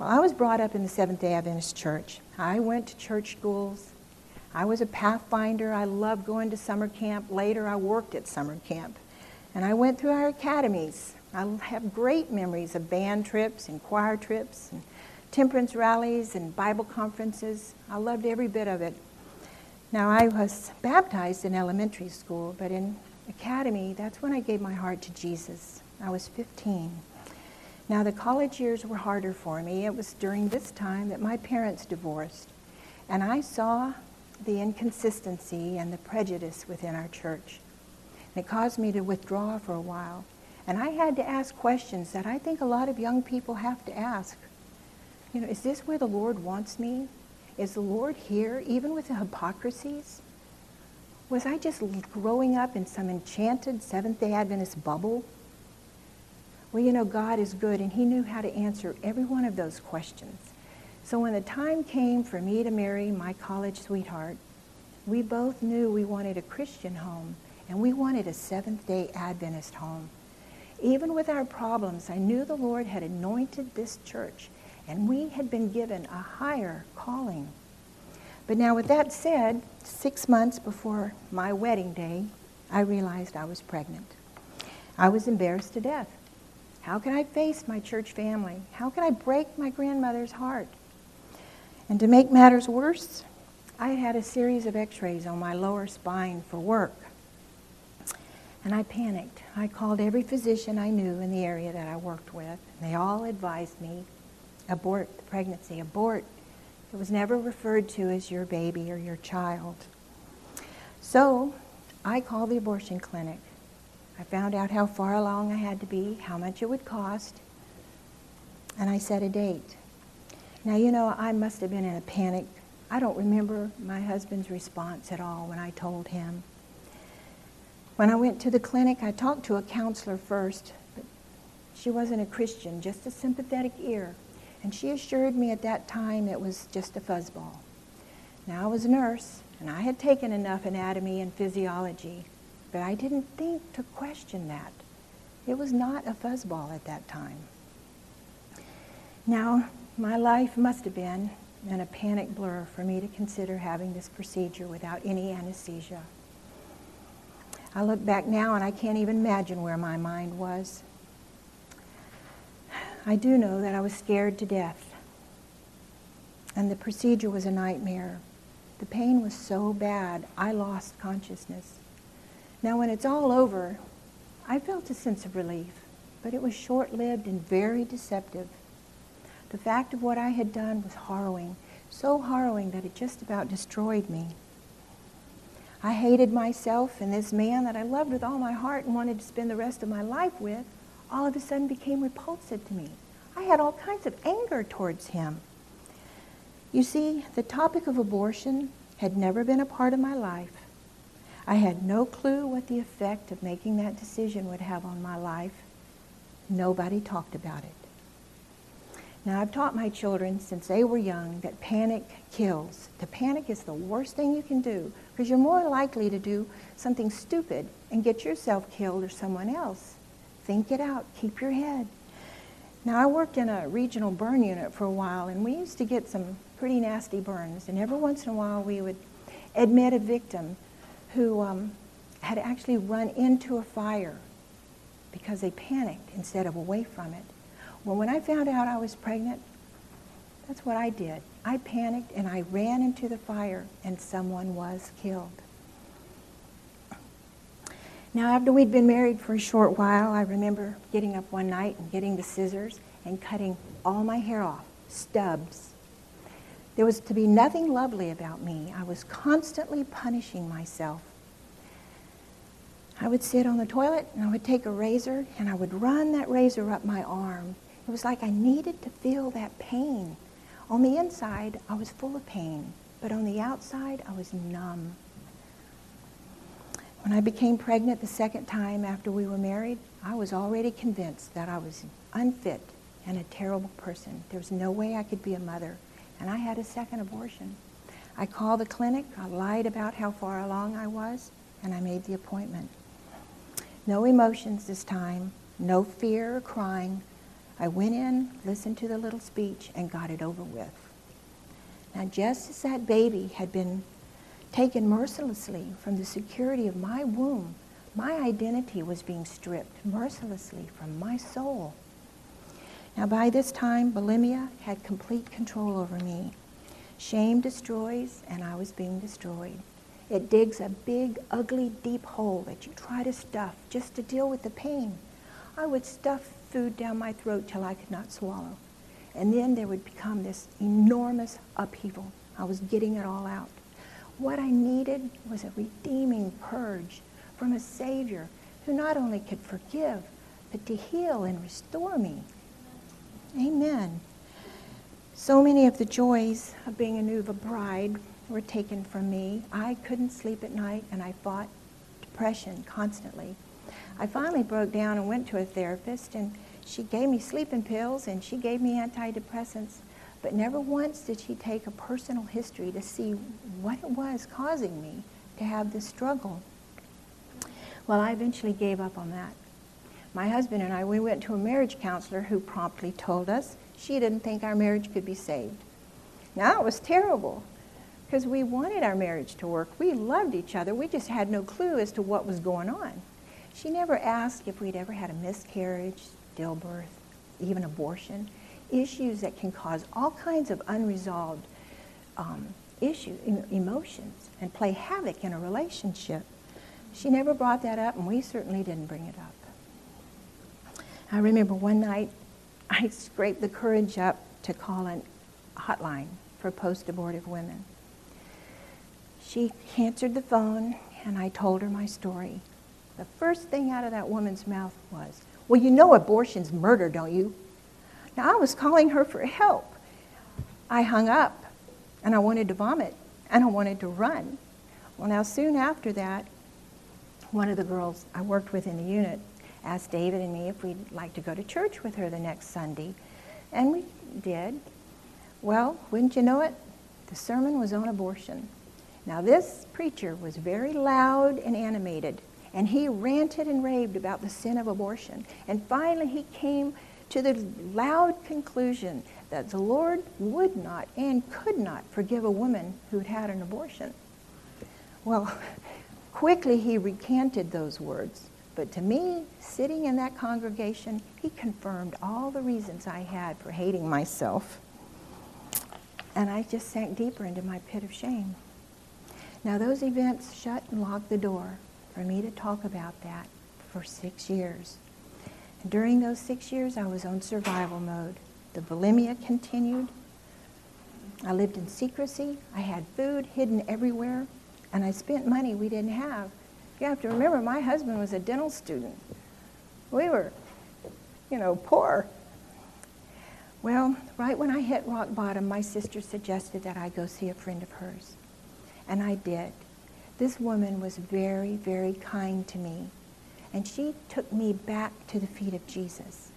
Well, I was brought up in the Seventh day Adventist church. I went to church schools. I was a pathfinder. I loved going to summer camp. Later, I worked at summer camp. And I went through our academies. I have great memories of band trips and choir trips and temperance rallies and Bible conferences. I loved every bit of it. Now, I was baptized in elementary school, but in academy, that's when I gave my heart to Jesus. I was 15. Now, the college years were harder for me. It was during this time that my parents divorced. And I saw the inconsistency and the prejudice within our church. And it caused me to withdraw for a while. And I had to ask questions that I think a lot of young people have to ask. You know, is this where the Lord wants me? Is the Lord here, even with the hypocrisies? Was I just growing up in some enchanted Seventh day Adventist bubble? Well, you know, God is good, and He knew how to answer every one of those questions. So when the time came for me to marry my college sweetheart, we both knew we wanted a Christian home, and we wanted a Seventh day Adventist home. Even with our problems, I knew the Lord had anointed this church and we had been given a higher calling. But now, with that said, six months before my wedding day, I realized I was pregnant. I was embarrassed to death. How can I face my church family? How can I break my grandmother's heart? And to make matters worse, I had a series of x rays on my lower spine for work. And I panicked. I called every physician I knew in the area that I worked with. And they all advised me abort the pregnancy, abort. It was never referred to as your baby or your child. So I called the abortion clinic. I found out how far along I had to be, how much it would cost, and I set a date. Now, you know, I must have been in a panic. I don't remember my husband's response at all when I told him. When I went to the clinic, I talked to a counselor first, but she wasn't a Christian, just a sympathetic ear. And she assured me at that time it was just a fuzzball. Now, I was a nurse, and I had taken enough anatomy and physiology, but I didn't think to question that. It was not a fuzzball at that time. Now, my life must have been in a panic blur for me to consider having this procedure without any anesthesia. I look back now and I can't even imagine where my mind was. I do know that I was scared to death. And the procedure was a nightmare. The pain was so bad, I lost consciousness. Now, when it's all over, I felt a sense of relief, but it was short lived and very deceptive. The fact of what I had done was harrowing, so harrowing that it just about destroyed me. I hated myself, and this man that I loved with all my heart and wanted to spend the rest of my life with all of a sudden became repulsive to me. I had all kinds of anger towards him. You see, the topic of abortion had never been a part of my life. I had no clue what the effect of making that decision would have on my life. Nobody talked about it. Now, I've taught my children since they were young that panic kills. To panic is the worst thing you can do because you're more likely to do something stupid and get yourself killed or someone else. Think it out. Keep your head. Now, I worked in a regional burn unit for a while, and we used to get some pretty nasty burns. And every once in a while, we would admit a victim who um, had actually run into a fire because they panicked instead of away from it. Well, when I found out I was pregnant, that's what I did. I panicked and I ran into the fire, and someone was killed. Now, after we'd been married for a short while, I remember getting up one night and getting the scissors and cutting all my hair off, stubs. There was to be nothing lovely about me. I was constantly punishing myself. I would sit on the toilet and I would take a razor and I would run that razor up my arm. It was like I needed to feel that pain. On the inside, I was full of pain, but on the outside, I was numb. When I became pregnant the second time after we were married, I was already convinced that I was unfit and a terrible person. There was no way I could be a mother. And I had a second abortion. I called the clinic, I lied about how far along I was, and I made the appointment. No emotions this time, no fear or crying. I went in, listened to the little speech, and got it over with. Now, just as that baby had been taken mercilessly from the security of my womb, my identity was being stripped mercilessly from my soul. Now, by this time, bulimia had complete control over me. Shame destroys, and I was being destroyed. It digs a big, ugly, deep hole that you try to stuff just to deal with the pain. I would stuff food down my throat till I could not swallow. And then there would become this enormous upheaval. I was getting it all out. What I needed was a redeeming purge from a Savior who not only could forgive, but to heal and restore me. Amen. So many of the joys of being a new bride were taken from me. I couldn't sleep at night, and I fought depression constantly. I finally broke down and went to a therapist, and she gave me sleeping pills and she gave me antidepressants. But never once did she take a personal history to see what it was causing me to have this struggle. Well, I eventually gave up on that. My husband and I, we went to a marriage counselor who promptly told us she didn't think our marriage could be saved. Now, it was terrible because we wanted our marriage to work. We loved each other. We just had no clue as to what was going on. She never asked if we'd ever had a miscarriage, stillbirth, even abortion, issues that can cause all kinds of unresolved um, issues, emotions, and play havoc in a relationship. She never brought that up, and we certainly didn't bring it up. I remember one night I scraped the courage up to call a hotline for post-abortive women. She answered the phone, and I told her my story. The first thing out of that woman's mouth was, Well, you know abortion's murder, don't you? Now, I was calling her for help. I hung up, and I wanted to vomit, and I wanted to run. Well, now, soon after that, one of the girls I worked with in the unit asked David and me if we'd like to go to church with her the next Sunday. And we did. Well, wouldn't you know it? The sermon was on abortion. Now, this preacher was very loud and animated, and he ranted and raved about the sin of abortion. And finally, he came to the loud conclusion that the Lord would not and could not forgive a woman who'd had an abortion. Well, quickly he recanted those words but to me, sitting in that congregation, he confirmed all the reasons I had for hating myself. And I just sank deeper into my pit of shame. Now, those events shut and locked the door for me to talk about that for six years. And during those six years, I was on survival mode. The bulimia continued. I lived in secrecy. I had food hidden everywhere. And I spent money we didn't have you have to remember, my husband was a dental student. We were, you know, poor. Well, right when I hit rock bottom, my sister suggested that I go see a friend of hers. And I did. This woman was very, very kind to me. And she took me back to the feet of Jesus.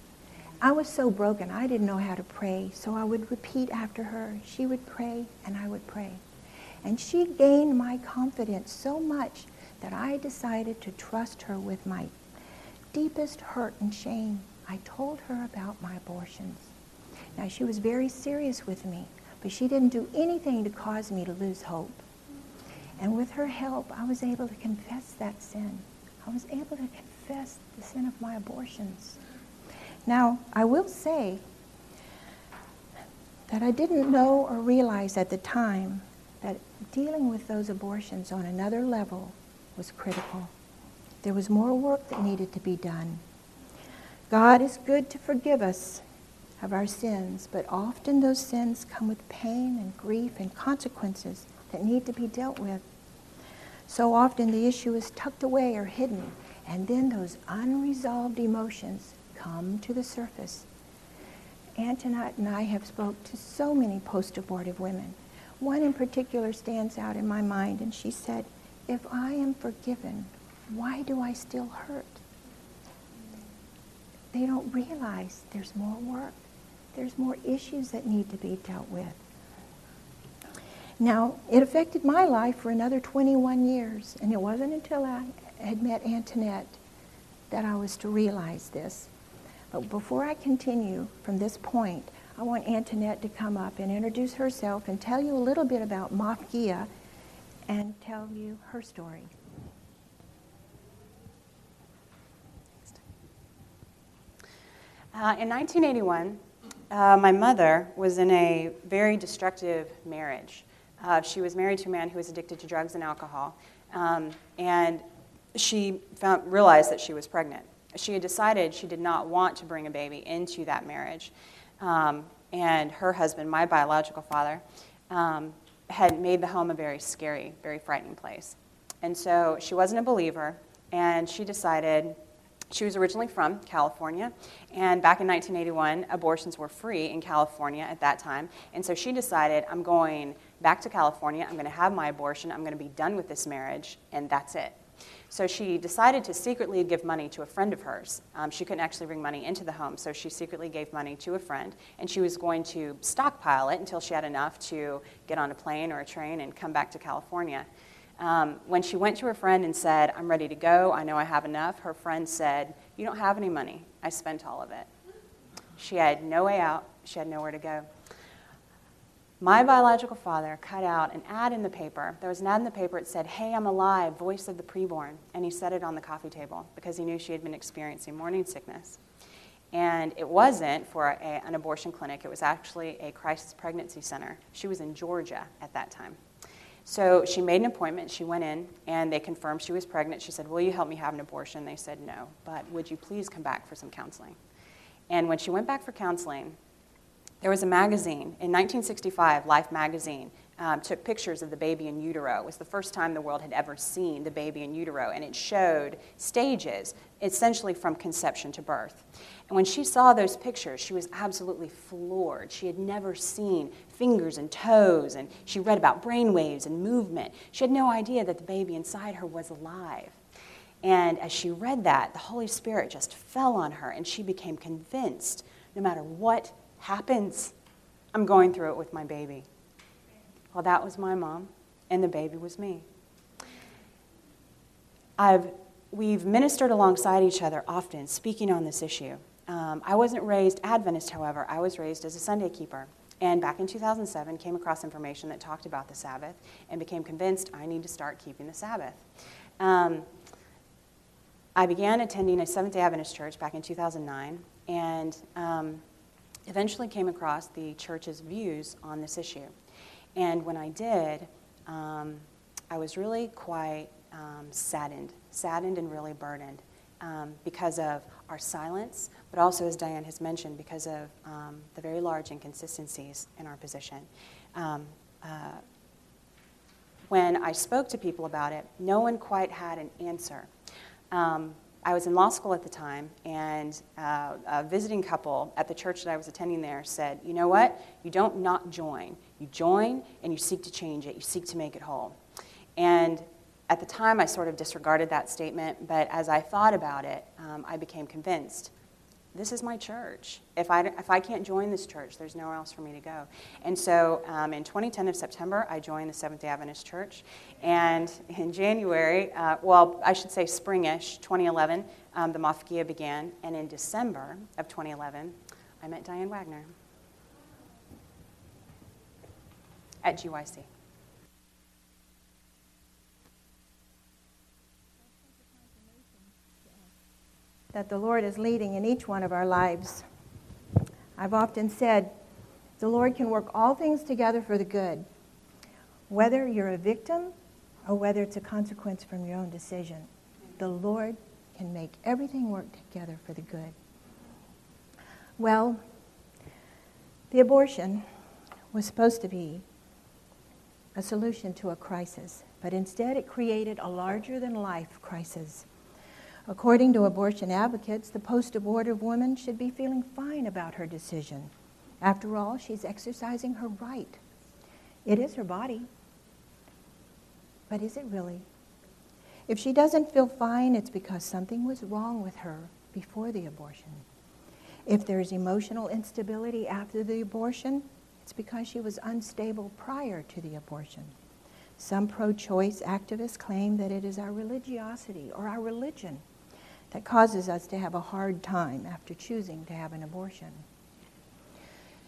I was so broken, I didn't know how to pray, so I would repeat after her. She would pray, and I would pray. And she gained my confidence so much that I decided to trust her with my deepest hurt and shame. I told her about my abortions. Now, she was very serious with me, but she didn't do anything to cause me to lose hope. And with her help, I was able to confess that sin. I was able to confess the sin of my abortions. Now, I will say that I didn't know or realize at the time that dealing with those abortions on another level was critical. There was more work that needed to be done. God is good to forgive us of our sins, but often those sins come with pain and grief and consequences that need to be dealt with. So often the issue is tucked away or hidden, and then those unresolved emotions come to the surface. Antoinette and I have spoke to so many post-abortive women. One in particular stands out in my mind, and she said, if I am forgiven, why do I still hurt? They don't realize there's more work. There's more issues that need to be dealt with. Now, it affected my life for another 21 years, and it wasn't until I had met Antoinette that I was to realize this. But before I continue from this point, I want Antoinette to come up and introduce herself and tell you a little bit about Mafkia and tell you her story. Uh, in 1981, uh, my mother was in a very destructive marriage. Uh, she was married to a man who was addicted to drugs and alcohol, um, and she found, realized that she was pregnant. She had decided she did not want to bring a baby into that marriage. Um, and her husband, my biological father, um, had made the home a very scary, very frightening place. And so she wasn't a believer, and she decided she was originally from California, and back in 1981, abortions were free in California at that time. And so she decided, I'm going back to California, I'm going to have my abortion, I'm going to be done with this marriage, and that's it. So she decided to secretly give money to a friend of hers. Um, she couldn't actually bring money into the home, so she secretly gave money to a friend, and she was going to stockpile it until she had enough to get on a plane or a train and come back to California. Um, when she went to her friend and said, I'm ready to go, I know I have enough, her friend said, You don't have any money. I spent all of it. She had no way out, she had nowhere to go. My biological father cut out an ad in the paper. There was an ad in the paper that said, Hey, I'm alive, voice of the preborn. And he set it on the coffee table because he knew she had been experiencing morning sickness. And it wasn't for a, an abortion clinic, it was actually a crisis pregnancy center. She was in Georgia at that time. So she made an appointment. She went in and they confirmed she was pregnant. She said, Will you help me have an abortion? They said, No, but would you please come back for some counseling? And when she went back for counseling, there was a magazine in 1965, Life magazine, um, took pictures of the baby in utero. It was the first time the world had ever seen the baby in utero, and it showed stages, essentially from conception to birth. And when she saw those pictures, she was absolutely floored. She had never seen fingers and toes, and she read about brain waves and movement. She had no idea that the baby inside her was alive. And as she read that, the Holy Spirit just fell on her, and she became convinced no matter what happens. I'm going through it with my baby. Well, that was my mom, and the baby was me. I've, we've ministered alongside each other often, speaking on this issue. Um, I wasn't raised Adventist, however, I was raised as a Sunday keeper. And back in 2007, came across information that talked about the Sabbath and became convinced I need to start keeping the Sabbath. Um, I began attending a Seventh day Adventist church back in 2009, and um, eventually came across the church's views on this issue. And when I did, um, I was really quite um, saddened, saddened and really burdened um, because of our silence, but also, as Dianne has mentioned, because of um, the very large inconsistencies in our position. Um, uh, when I spoke to people about it, no one quite had an answer. Um, I was in law school at the time, and uh, a visiting couple at the church that I was attending there said, You know what? You don't not join. You join and you seek to change it, you seek to make it whole. And at the time, I sort of disregarded that statement, but as I thought about it, um, I became convinced this is my church. If I, if I can't join this church, there's nowhere else for me to go. And so um, in 2010 of September, I joined the Seventh day Adventist Church. And in January, uh, well, I should say springish, 2011, um, the Mafkia began. And in December of 2011, I met Dianne Wagner at GYC. That the Lord is leading in each one of our lives. I've often said the Lord can work all things together for the good, whether you're a victim or whether it's a consequence from your own decision. The Lord can make everything work together for the good. Well, the abortion was supposed to be a solution to a crisis, but instead it created a larger than life crisis. According to abortion advocates, the post abortive woman should be feeling fine about her decision. After all, she's exercising her right. It is her body. But is it really? If she doesn't feel fine, it's because something was wrong with her before the abortion. If there's emotional instability after the abortion, it's because she was unstable prior to the abortion. Some pro choice activists claim that it is our religiosity or our religion that causes us to have a hard time after choosing to have an abortion.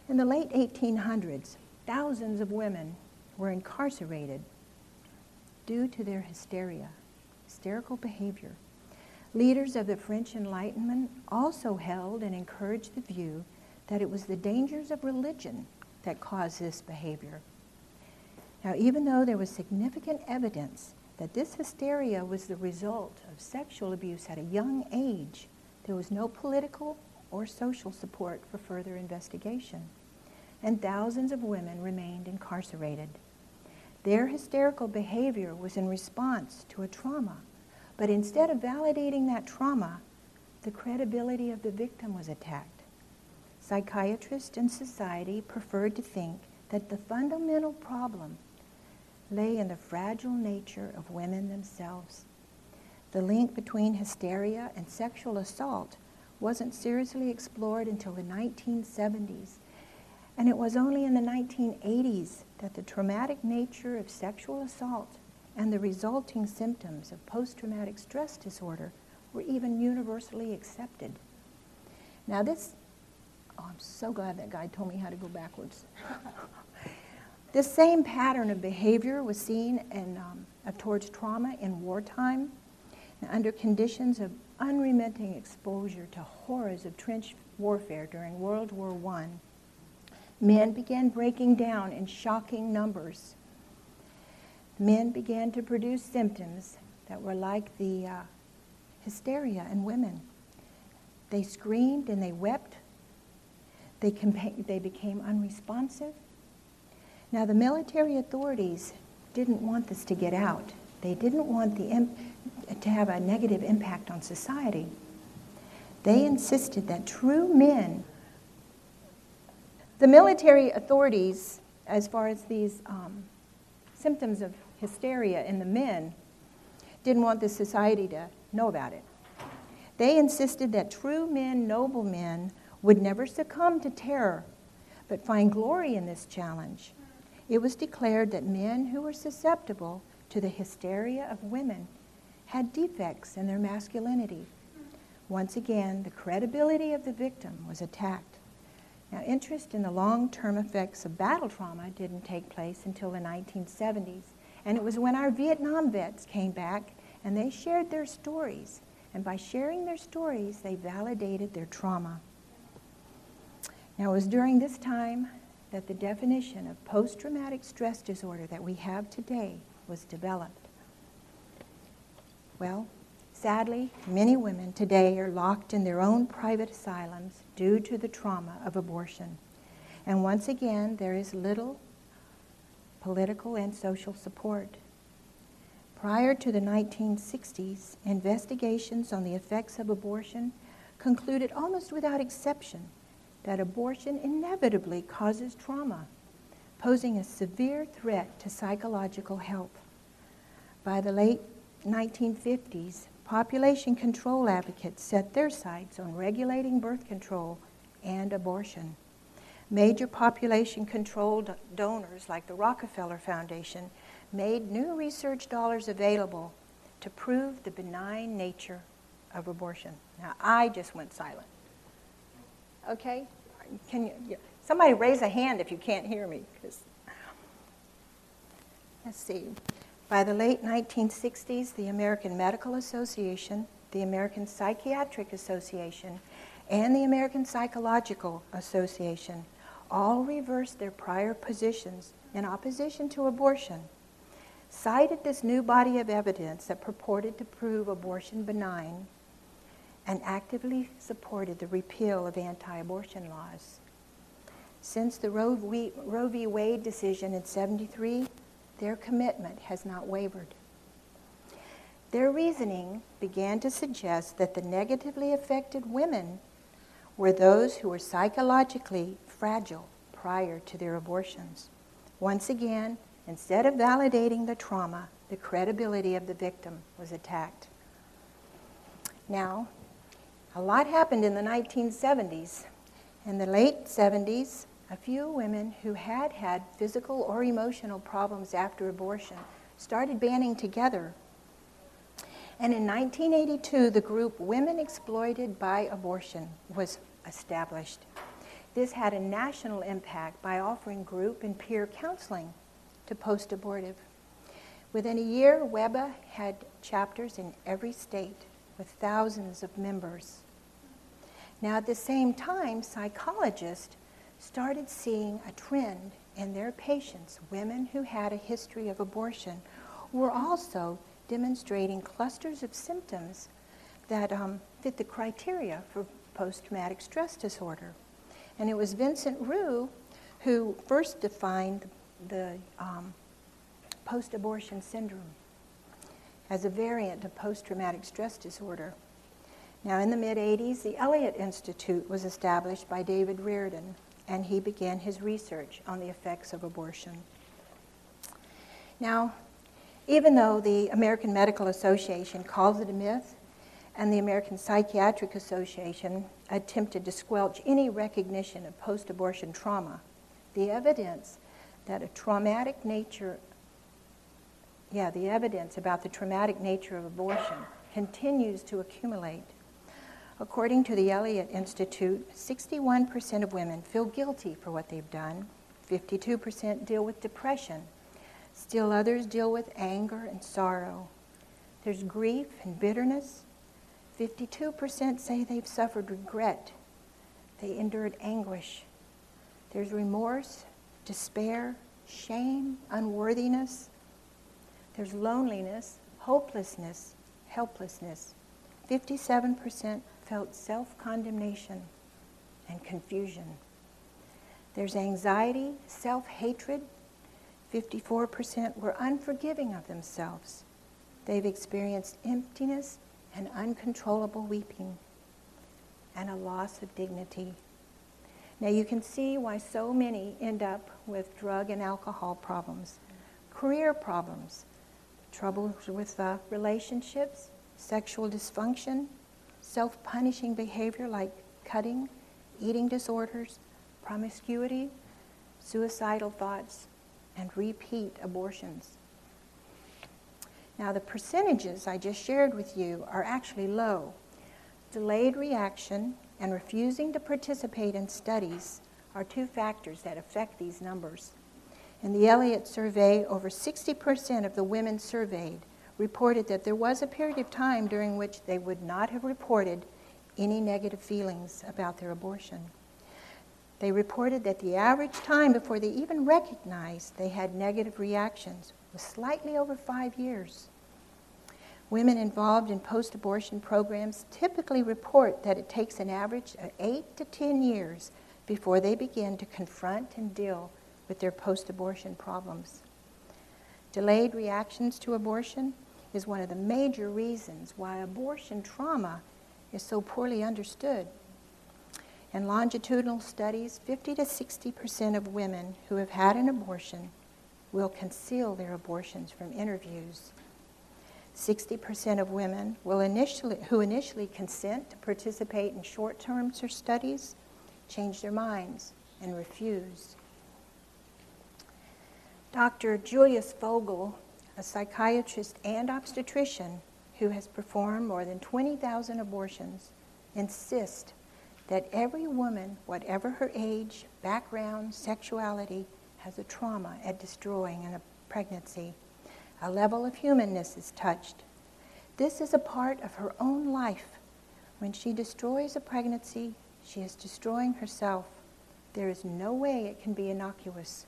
In the late 1800s, thousands of women were incarcerated due to their hysteria, hysterical behavior. Leaders of the French Enlightenment also held and encouraged the view that it was the dangers of religion that caused this behavior. Now, even though there was significant evidence that this hysteria was the result of sexual abuse at a young age, there was no political or social support for further investigation. And thousands of women remained incarcerated. Their hysterical behavior was in response to a trauma. But instead of validating that trauma, the credibility of the victim was attacked. Psychiatrists and society preferred to think that the fundamental problem lay in the fragile nature of women themselves. The link between hysteria and sexual assault wasn't seriously explored until the 1970s. And it was only in the 1980s that the traumatic nature of sexual assault and the resulting symptoms of post traumatic stress disorder were even universally accepted. Now, this Oh, I'm so glad that guy told me how to go backwards. this same pattern of behavior was seen in, um, towards trauma in wartime under conditions of unremitting exposure to horrors of trench warfare during World War I. Men began breaking down in shocking numbers. Men began to produce symptoms that were like the uh, hysteria in women. They screamed and they wept they, compa- they became unresponsive. Now, the military authorities didn't want this to get out. They didn't want the imp- to have a negative impact on society. They insisted that true men, the military authorities, as far as these um, symptoms of hysteria in the men, didn't want the society to know about it. They insisted that true men, noble men, would never succumb to terror, but find glory in this challenge. It was declared that men who were susceptible to the hysteria of women had defects in their masculinity. Once again, the credibility of the victim was attacked. Now, interest in the long term effects of battle trauma didn't take place until the 1970s. And it was when our Vietnam vets came back and they shared their stories. And by sharing their stories, they validated their trauma. Now, it was during this time that the definition of post traumatic stress disorder that we have today was developed. Well, sadly, many women today are locked in their own private asylums due to the trauma of abortion. And once again, there is little political and social support. Prior to the 1960s, investigations on the effects of abortion concluded almost without exception that abortion inevitably causes trauma, posing a severe threat to psychological health. By the late 1950s, population control advocates set their sights on regulating birth control and abortion. Major population control donors like the Rockefeller Foundation made new research dollars available to prove the benign nature of abortion. Now, I just went silent. Okay? Can you, somebody raise a hand if you can't hear me? Cause, let's see. By the late 1960s, the American Medical Association, the American Psychiatric Association, and the American Psychological Association all reversed their prior positions in opposition to abortion, cited this new body of evidence that purported to prove abortion benign, and actively supported the repeal of anti abortion laws. Since the Roe v. Roe v. Wade decision in 73, their commitment has not wavered. Their reasoning began to suggest that the negatively affected women were those who were psychologically fragile prior to their abortions. Once again, instead of validating the trauma, the credibility of the victim was attacked. Now, a lot happened in the 1970s. In the late 70s, a few women who had had physical or emotional problems after abortion started banding together. And in 1982, the group Women Exploited by Abortion was established. This had a national impact by offering group and peer counseling to post abortive. Within a year, WEBA had chapters in every state with thousands of members. Now, at the same time, psychologists started seeing a trend in their patients, women who had a history of abortion, were also demonstrating clusters of symptoms that um, fit the criteria for post traumatic stress disorder. And it was Vincent Rue who first defined the um, post abortion syndrome as a variant of post traumatic stress disorder. Now, in the mid 80s, the Elliott Institute was established by David Reardon, and he began his research on the effects of abortion. Now, even though the American Medical Association calls it a myth, and the American Psychiatric Association attempted to squelch any recognition of post abortion trauma, the evidence that a traumatic nature, yeah, the evidence about the traumatic nature of abortion continues to accumulate. According to the Elliott Institute, 61% of women feel guilty for what they've done, 52% deal with depression, still others deal with anger and sorrow. There's grief and bitterness. 52% say they've suffered regret, they endured anguish. There's remorse, despair, shame, unworthiness. There's loneliness, hopelessness, helplessness. 57% felt self condemnation and confusion. There's anxiety, self hatred. 54% were unforgiving of themselves. They've experienced emptiness and uncontrollable weeping and a loss of dignity. Now you can see why so many end up with drug and alcohol problems, career problems, troubles with uh, relationships, sexual dysfunction, self punishing behavior like cutting, eating disorders, promiscuity, suicidal thoughts, and repeat abortions. Now, the percentages I just shared with you are actually low. Delayed reaction and refusing to participate in studies are two factors that affect these numbers. In the Elliott survey, over 60% of the women surveyed reported that there was a period of time during which they would not have reported any negative feelings about their abortion. They reported that the average time before they even recognized they had negative reactions was slightly over five years. Women involved in post abortion programs typically report that it takes an average of eight to ten years before they begin to confront and deal with their post abortion problems. Delayed reactions to abortion is one of the major reasons why abortion trauma is so poorly understood. In longitudinal studies, 50 to 60 percent of women who have had an abortion will conceal their abortions from interviews. 60 percent of women will initially, who initially consent to participate in short-term studies change their minds and refuse. Dr. Julius Fogel a psychiatrist and obstetrician who has performed more than 20,000 abortions, insist that every woman, whatever her age, background, sexuality, has a trauma at destroying a pregnancy. A level of humanness is touched. This is a part of her own life. When she destroys a pregnancy, she is destroying herself. There is no way it can be innocuous.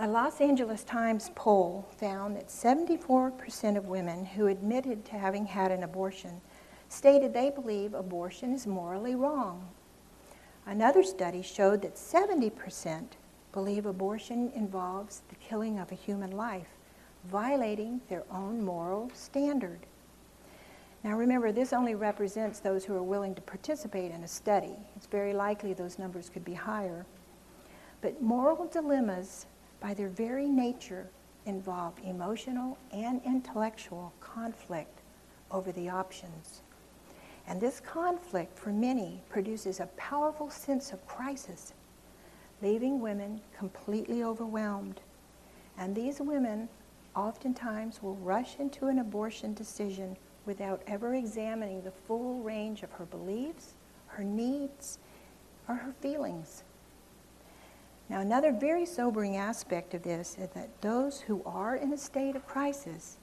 A Los Angeles Times poll found that 74% of women who admitted to having had an abortion stated they believe abortion is morally wrong. Another study showed that 70% believe abortion involves the killing of a human life, violating their own moral standard. Now remember, this only represents those who are willing to participate in a study. It's very likely those numbers could be higher. But moral dilemmas by their very nature, involve emotional and intellectual conflict over the options. And this conflict, for many, produces a powerful sense of crisis, leaving women completely overwhelmed. And these women oftentimes will rush into an abortion decision without ever examining the full range of her beliefs, her needs, or her feelings. Now, another very sobering aspect of this is that those who are in a state of crisis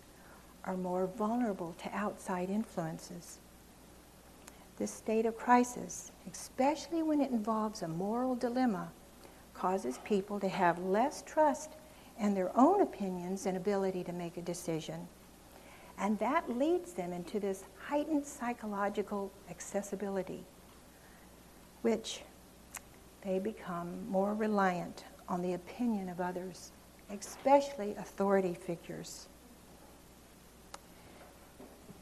are more vulnerable to outside influences. This state of crisis, especially when it involves a moral dilemma, causes people to have less trust in their own opinions and ability to make a decision. And that leads them into this heightened psychological accessibility, which they become more reliant on the opinion of others, especially authority figures.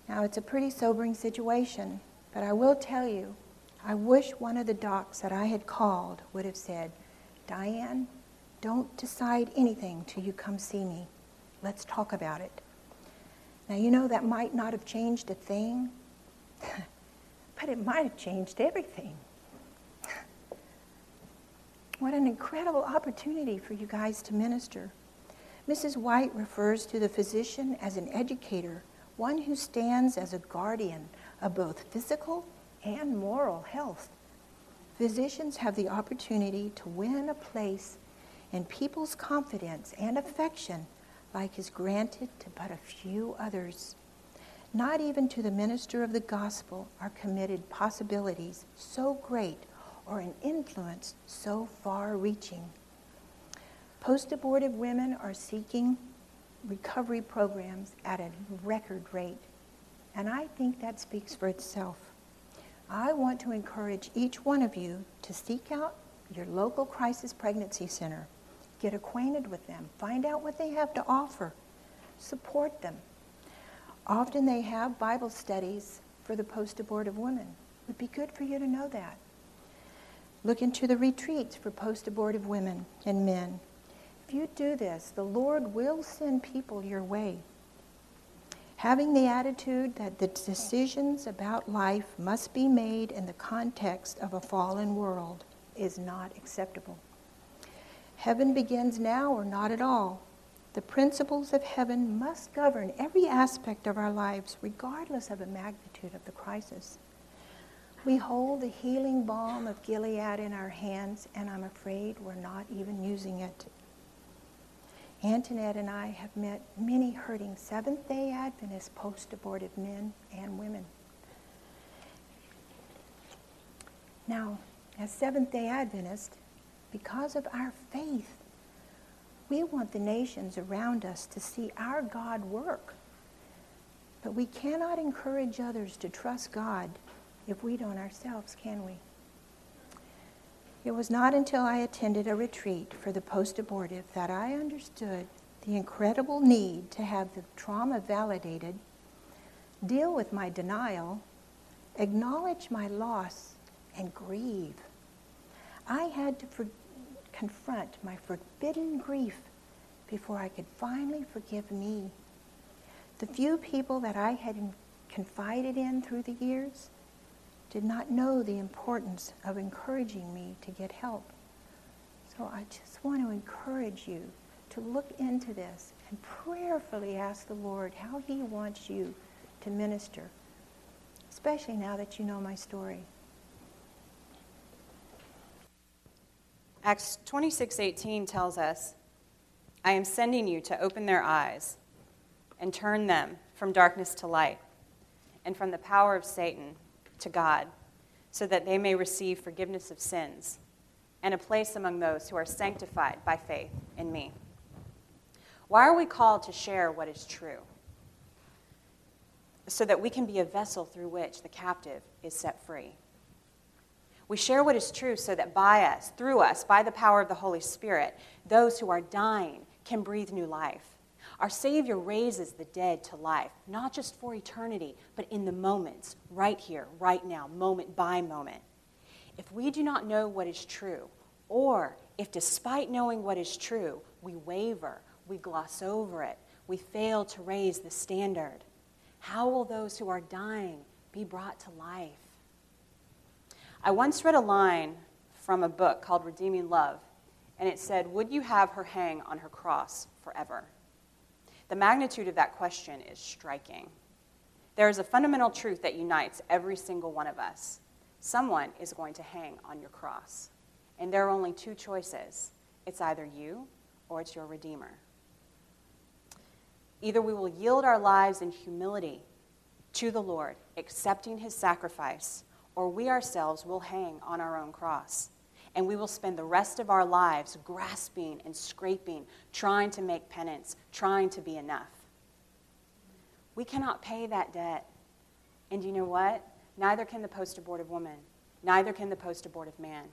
Now, it's a pretty sobering situation, but I will tell you, I wish one of the docs that I had called would have said, Dianne, don't decide anything till you come see me. Let's talk about it. Now, you know that might not have changed a thing, but it might have changed everything. What an incredible opportunity for you guys to minister. Mrs. White refers to the physician as an educator, one who stands as a guardian of both physical and moral health. Physicians have the opportunity to win a place in people's confidence and affection like is granted to but a few others. Not even to the minister of the gospel are committed possibilities so great or an influence so far reaching. Post abortive women are seeking recovery programs at a record rate, and I think that speaks for itself. I want to encourage each one of you to seek out your local crisis pregnancy center, get acquainted with them, find out what they have to offer, support them. Often they have Bible studies for the post abortive women. It would be good for you to know that. Look into the retreats for post abortive women and men. If you do this, the Lord will send people your way. Having the attitude that the decisions about life must be made in the context of a fallen world is not acceptable. Heaven begins now or not at all. The principles of heaven must govern every aspect of our lives, regardless of the magnitude of the crisis. We hold the healing balm of Gilead in our hands, and I'm afraid we're not even using it. Antoinette and I have met many hurting Seventh day Adventist post abortive men and women. Now, as Seventh day Adventists, because of our faith, we want the nations around us to see our God work. But we cannot encourage others to trust God if we don't ourselves, can we? It was not until I attended a retreat for the post abortive that I understood the incredible need to have the trauma validated, deal with my denial, acknowledge my loss, and grieve. I had to for- confront my forbidden grief before I could finally forgive me. The few people that I had confided in through the years did not know the importance of encouraging me to get help. So I just want to encourage you to look into this and prayerfully ask the Lord how He wants you to minister, especially now that you know my story. Acts 26:18 tells us, "I am sending you to open their eyes and turn them from darkness to light and from the power of Satan to God, so that they may receive forgiveness of sins and a place among those who are sanctified by faith in me. Why are we called to share what is true? So that we can be a vessel through which the captive is set free. We share what is true so that by us, through us, by the power of the Holy Spirit, those who are dying can breathe new life. Our Savior raises the dead to life, not just for eternity, but in the moments, right here, right now, moment by moment. If we do not know what is true, or if despite knowing what is true, we waver, we gloss over it, we fail to raise the standard, how will those who are dying be brought to life? I once read a line from a book called Redeeming Love, and it said, Would you have her hang on her cross forever? The magnitude of that question is striking. There is a fundamental truth that unites every single one of us. Someone is going to hang on your cross. And there are only two choices it's either you or it's your Redeemer. Either we will yield our lives in humility to the Lord, accepting his sacrifice, or we ourselves will hang on our own cross. And we will spend the rest of our lives grasping and scraping, trying to make penance, trying to be enough. We cannot pay that debt. And you know what? Neither can the post abortive woman, neither can the post abortive man.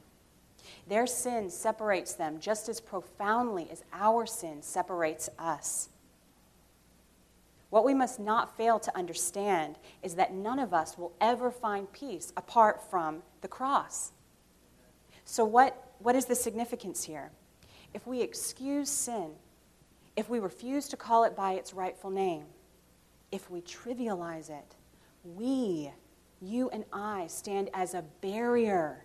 Their sin separates them just as profoundly as our sin separates us. What we must not fail to understand is that none of us will ever find peace apart from the cross. So, what, what is the significance here? If we excuse sin, if we refuse to call it by its rightful name, if we trivialize it, we, you and I, stand as a barrier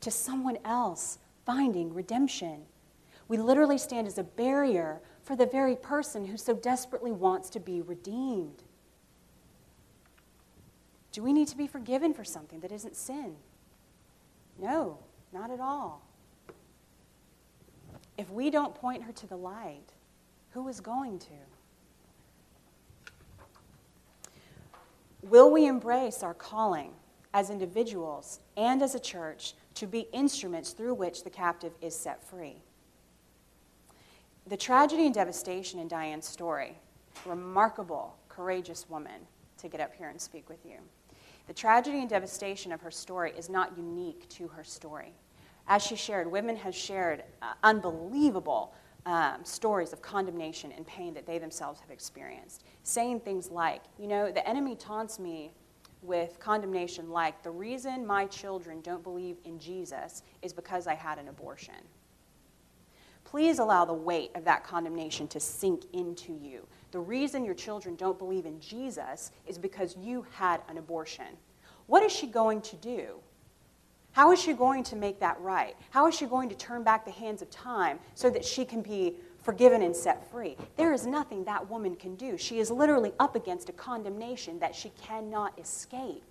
to someone else finding redemption. We literally stand as a barrier for the very person who so desperately wants to be redeemed. Do we need to be forgiven for something that isn't sin? No, not at all. If we don't point her to the light, who is going to? Will we embrace our calling as individuals and as a church to be instruments through which the captive is set free? The tragedy and devastation in Dianne's story, remarkable, courageous woman to get up here and speak with you. The tragedy and devastation of her story is not unique to her story. As she shared, women have shared uh, unbelievable um, stories of condemnation and pain that they themselves have experienced, saying things like, you know, the enemy taunts me with condemnation like, the reason my children don't believe in Jesus is because I had an abortion. Please allow the weight of that condemnation to sink into you. The reason your children don't believe in Jesus is because you had an abortion. What is she going to do? How is she going to make that right? How is she going to turn back the hands of time so that she can be forgiven and set free? There is nothing that woman can do. She is literally up against a condemnation that she cannot escape.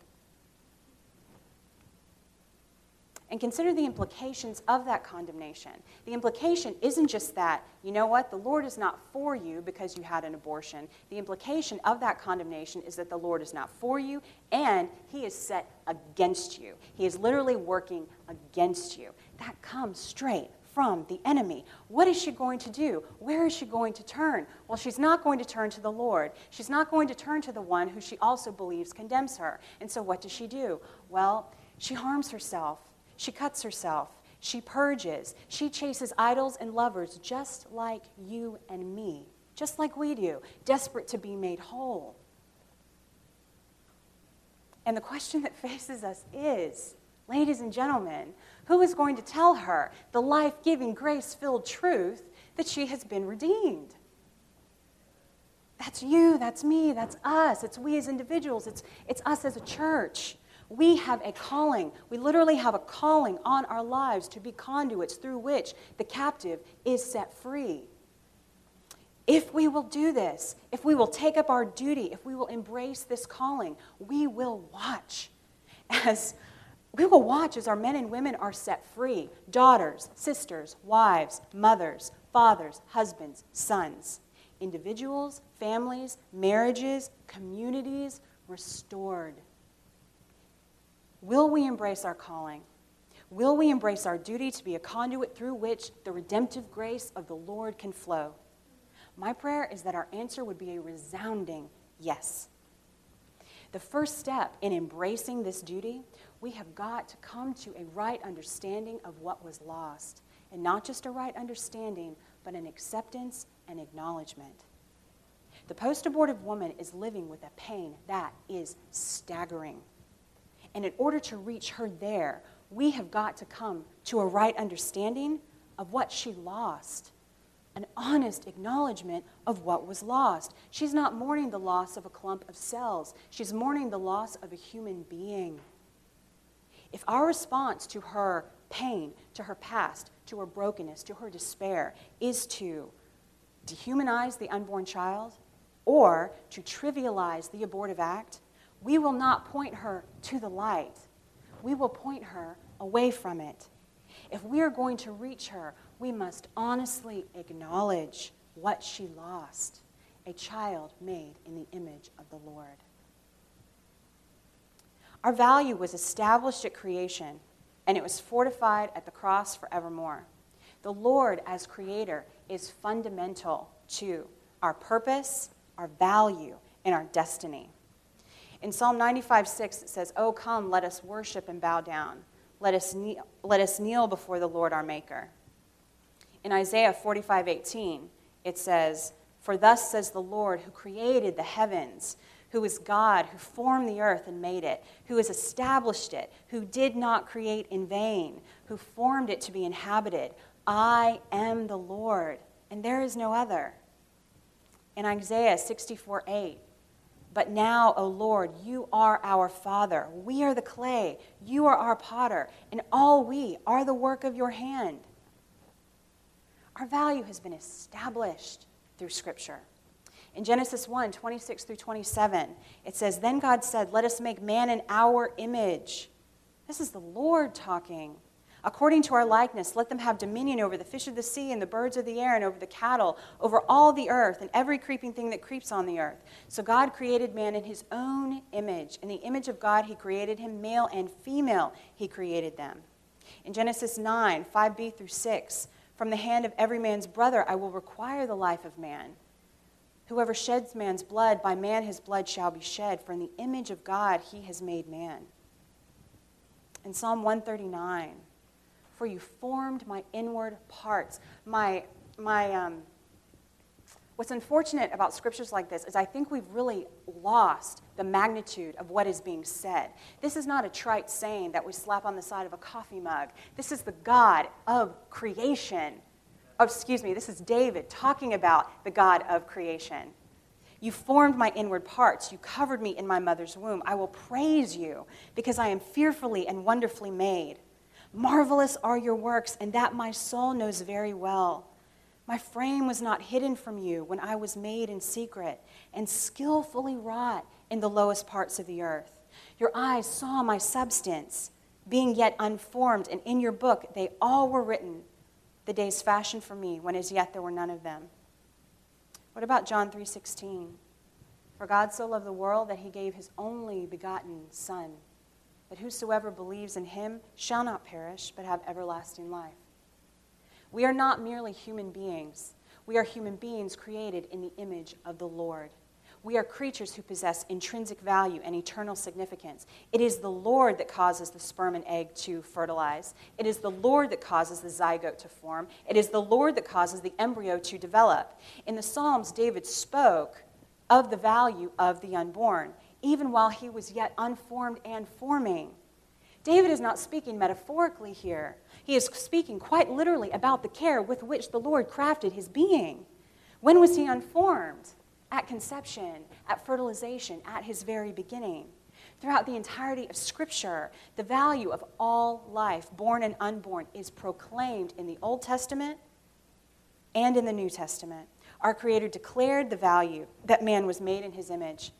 And consider the implications of that condemnation. The implication isn't just that, you know what, the Lord is not for you because you had an abortion. The implication of that condemnation is that the Lord is not for you and he is set against you. He is literally working against you. That comes straight from the enemy. What is she going to do? Where is she going to turn? Well, she's not going to turn to the Lord. She's not going to turn to the one who she also believes condemns her. And so what does she do? Well, she harms herself she cuts herself. She purges. She chases idols and lovers just like you and me, just like we do, desperate to be made whole. And the question that faces us is ladies and gentlemen, who is going to tell her the life giving, grace filled truth that she has been redeemed? That's you, that's me, that's us, it's we as individuals, it's, it's us as a church. We have a calling. We literally have a calling on our lives to be conduits through which the captive is set free. If we will do this, if we will take up our duty, if we will embrace this calling, we will watch as we will watch as our men and women are set free daughters, sisters, wives, mothers, fathers, husbands, sons, individuals, families, marriages, communities restored Will we embrace our calling? Will we embrace our duty to be a conduit through which the redemptive grace of the Lord can flow? My prayer is that our answer would be a resounding yes. The first step in embracing this duty, we have got to come to a right understanding of what was lost. And not just a right understanding, but an acceptance and acknowledgement. The post abortive woman is living with a pain that is staggering. And in order to reach her there, we have got to come to a right understanding of what she lost, an honest acknowledgement of what was lost. She's not mourning the loss of a clump of cells, she's mourning the loss of a human being. If our response to her pain, to her past, to her brokenness, to her despair is to dehumanize the unborn child or to trivialize the abortive act, we will not point her to the light. We will point her away from it. If we are going to reach her, we must honestly acknowledge what she lost a child made in the image of the Lord. Our value was established at creation, and it was fortified at the cross forevermore. The Lord, as creator, is fundamental to our purpose, our value, and our destiny. In Psalm 95 6, it says, Oh, come, let us worship and bow down. Let us, kneel, let us kneel before the Lord our Maker. In Isaiah 45 18, it says, For thus says the Lord who created the heavens, who is God, who formed the earth and made it, who has established it, who did not create in vain, who formed it to be inhabited. I am the Lord, and there is no other. In Isaiah 64 8, but now, O Lord, you are our Father. We are the clay. You are our potter, and all we are the work of your hand. Our value has been established through Scripture. In Genesis 1 26 through 27, it says, Then God said, Let us make man in our image. This is the Lord talking according to our likeness. Let them have dominion over the fish of the sea and the birds of the air and over the cattle, over all the earth and every creeping thing that creeps on the earth. So God created man in his own image. In the image of God, he created him, male and female, he created them. In Genesis 9, 5b through 6, from the hand of every man's brother I will require the life of man. Whoever sheds man's blood, by man his blood shall be shed, for in the image of God he has made man. In Psalm 139, for you formed my inward parts. My, my, um, what's unfortunate about scriptures like this is I think we've really lost the magnitude of what is being said. This is not a trite saying that we slap on the side of a coffee mug. This is the God of creation. Oh, excuse me, this is David talking about the God of creation. You formed my inward parts. You covered me in my mother's womb. I will praise you because I am fearfully and wonderfully made. Marvelous are your works, and that my soul knows very well. My frame was not hidden from you when I was made in secret and skillfully wrought in the lowest parts of the earth. Your eyes saw my substance, being yet unformed, and in your book they all were written, the days fashioned for me, when as yet there were none of them. What about John 3:16? For God so loved the world that he gave his only begotten son that whosoever believes in him shall not perish, but have everlasting life. We are not merely human beings, we are human beings created in the image of the Lord. We are creatures who possess intrinsic value and eternal significance. It is the Lord that causes the sperm and egg to fertilize. It is the Lord that causes the zygote to form. It is the Lord that causes the embryo to develop. In the Psalms, David spoke of the value of the unborn even while he was yet unformed and forming. David is not speaking metaphorically here. He is speaking quite literally about the care with which the Lord crafted his being. When was he unformed? At conception, at fertilization, at his very beginning. Throughout the entirety of Scripture, the value of all life, born and unborn, is proclaimed in the Old Testament and in the New Testament. Our Creator declared the value that man was made in his image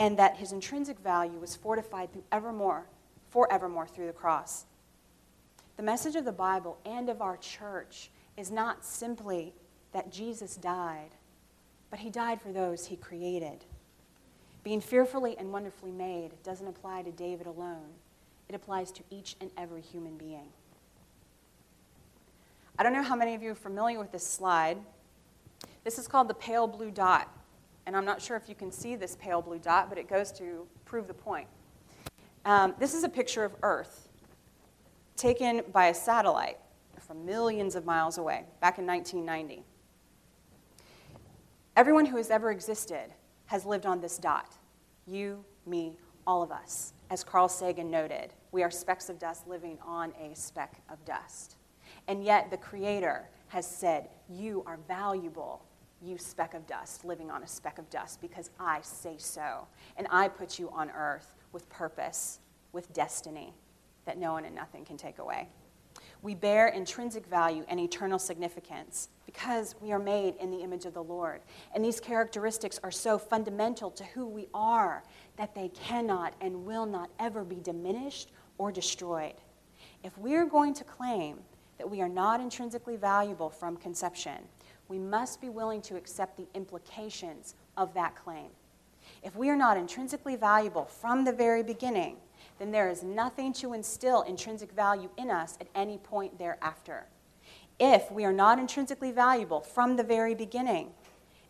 and that his intrinsic value was fortified through evermore, forevermore through the cross. The message of the Bible and of our church is not simply that Jesus died, but he died for those he created. Being fearfully and wonderfully made doesn't apply to David alone, it applies to each and every human being. I don't know how many of you are familiar with this slide. This is called the pale blue dot and I'm not sure if you can see this pale blue dot, but it goes to prove the point. Um, this is a picture of Earth taken by a satellite from millions of miles away back in 1990. Everyone who has ever existed has lived on this dot. You, me, all of us. As Carl Sagan noted, we are specks of dust living on a speck of dust. And yet the Creator has said, You are valuable you speck of dust, living on a speck of dust, because I say so. And I put you on earth with purpose, with destiny that no one and nothing can take away. We bear intrinsic value and eternal significance because we are made in the image of the Lord. And these characteristics are so fundamental to who we are that they cannot and will not ever be diminished or destroyed. If we are going to claim that we are not intrinsically valuable from conception, we must be willing to accept the implications of that claim. If we are not intrinsically valuable from the very beginning, then there is nothing to instill intrinsic value in us at any point thereafter. If we are not intrinsically valuable from the very beginning,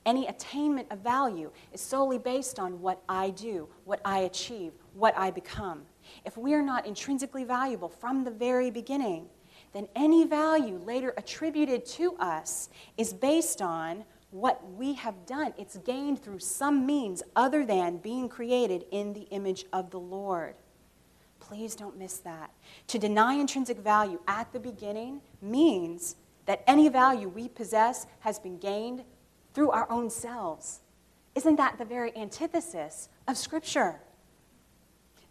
any attainment of value is solely based on what I do, what I achieve, what I become. If we are not intrinsically valuable from the very beginning, then any value later attributed to us is based on what we have done. It's gained through some means other than being created in the image of the Lord. Please don't miss that. To deny intrinsic value at the beginning means that any value we possess has been gained through our own selves. Isn't that the very antithesis of Scripture?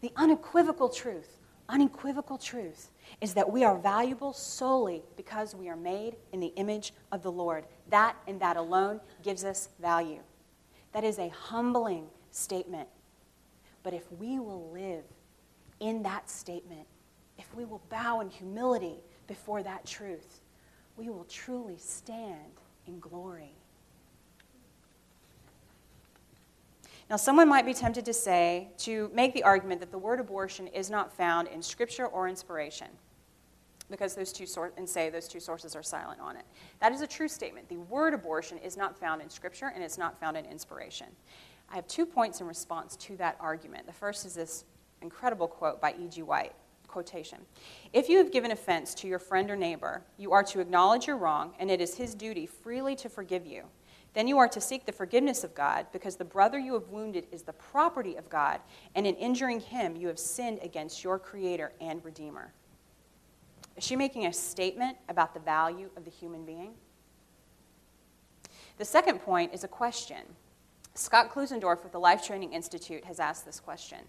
The unequivocal truth, unequivocal truth is that we are valuable solely because we are made in the image of the Lord. That and that alone gives us value. That is a humbling statement. But if we will live in that statement, if we will bow in humility before that truth, we will truly stand in glory. Now, someone might be tempted to say, to make the argument that the word abortion is not found in Scripture or inspiration, because those two sor- and say those two sources are silent on it. That is a true statement. The word abortion is not found in Scripture and it's not found in inspiration. I have two points in response to that argument. The first is this incredible quote by E.G. White quotation. If you have given offense to your friend or neighbor, you are to acknowledge your wrong, and it is his duty freely to forgive you. Then you are to seek the forgiveness of God, because the brother you have wounded is the property of God, and in injuring him, you have sinned against your Creator and Redeemer. Is she making a statement about the value of the human being? The second point is a question. Scott Klusendorf with the Life Training Institute has asked this question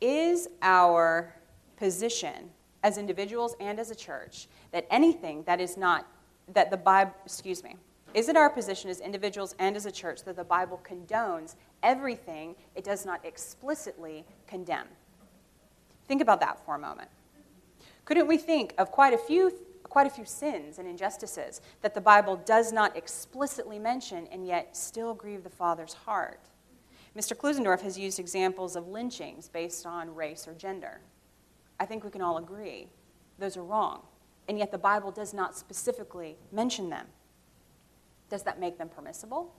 Is our position as individuals and as a church that anything that is not, that the Bible, excuse me, is it our position as individuals and as a church that the Bible condones everything it does not explicitly condemn? Think about that for a moment. Couldn't we think of quite a few quite a few sins and injustices that the Bible does not explicitly mention and yet still grieve the Father's heart? Mr. Klusendorf has used examples of lynchings based on race or gender. I think we can all agree those are wrong, and yet the Bible does not specifically mention them. Does that make them permissible?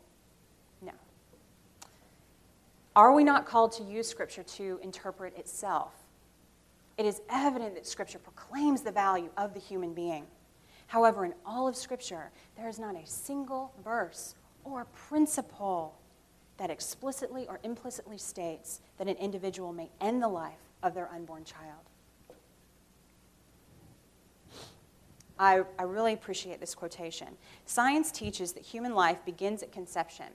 No. Are we not called to use Scripture to interpret itself? It is evident that Scripture proclaims the value of the human being. However, in all of Scripture, there is not a single verse or principle that explicitly or implicitly states that an individual may end the life of their unborn child. I, I really appreciate this quotation. Science teaches that human life begins at conception.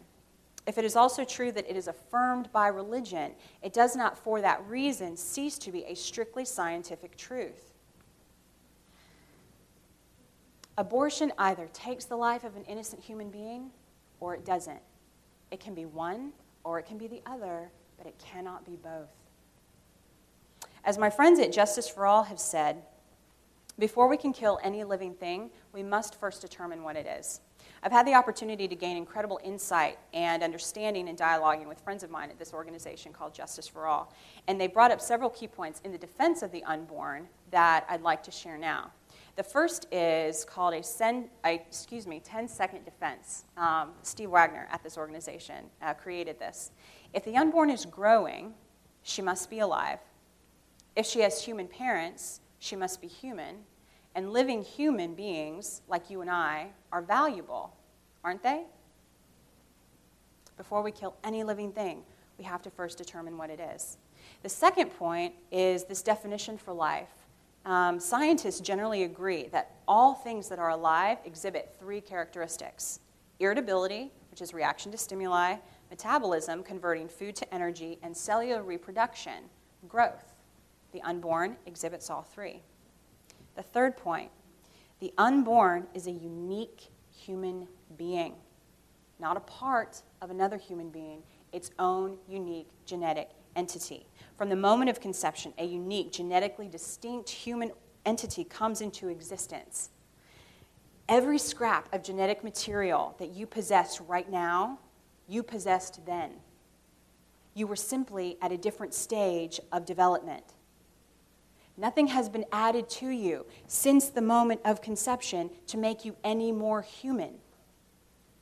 If it is also true that it is affirmed by religion, it does not for that reason cease to be a strictly scientific truth. Abortion either takes the life of an innocent human being or it doesn't. It can be one or it can be the other, but it cannot be both. As my friends at Justice for All have said, before we can kill any living thing, we must first determine what it is. I've had the opportunity to gain incredible insight and understanding and dialoguing with friends of mine at this organization called Justice for All. And they brought up several key points in the defense of the unborn that I'd like to share now. The first is called a, a excuse me, 10 second defense. Um, Steve Wagner at this organization uh, created this. If the unborn is growing, she must be alive. If she has human parents, she must be human. And living human beings, like you and I, are valuable, aren't they? Before we kill any living thing, we have to first determine what it is. The second point is this definition for life. Um, scientists generally agree that all things that are alive exhibit three characteristics irritability, which is reaction to stimuli, metabolism, converting food to energy, and cellular reproduction, growth. The unborn exhibits all three. The third point the unborn is a unique human being, not a part of another human being, its own unique genetic entity. From the moment of conception, a unique, genetically distinct human entity comes into existence. Every scrap of genetic material that you possess right now, you possessed then. You were simply at a different stage of development. Nothing has been added to you since the moment of conception to make you any more human.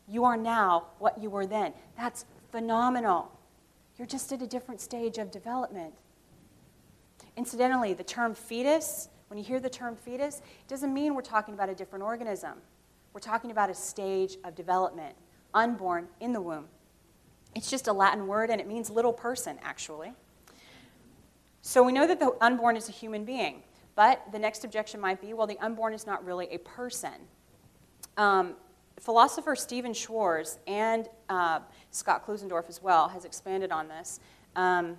You are now what you were then. That's phenomenal. You're just at a different stage of development. Incidentally, the term fetus, when you hear the term fetus, it doesn't mean we're talking about a different organism. We're talking about a stage of development, unborn in the womb. It's just a Latin word and it means little person, actually. So we know that the unborn is a human being, but the next objection might be well, the unborn is not really a person. Um, philosopher Stephen Schwarz and uh, Scott Klusendorf as well has expanded on this. Um,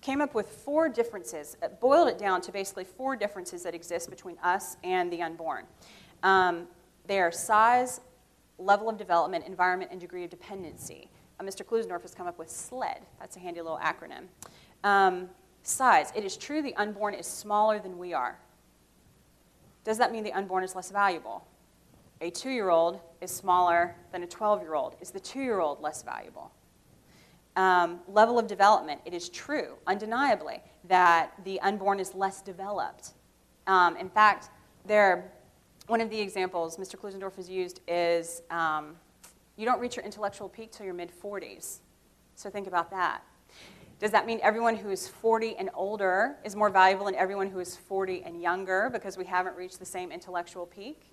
came up with four differences, uh, boiled it down to basically four differences that exist between us and the unborn. Um, they are size, level of development, environment, and degree of dependency. Uh, Mr. Klusendorf has come up with SLED. That's a handy little acronym. Um, Size. It is true the unborn is smaller than we are. Does that mean the unborn is less valuable? A two year old is smaller than a 12 year old. Is the two year old less valuable? Um, level of development. It is true, undeniably, that the unborn is less developed. Um, in fact, there, one of the examples Mr. Klusendorf has used is um, you don't reach your intellectual peak till your mid 40s. So think about that. Does that mean everyone who is 40 and older is more valuable than everyone who is 40 and younger because we haven't reached the same intellectual peak?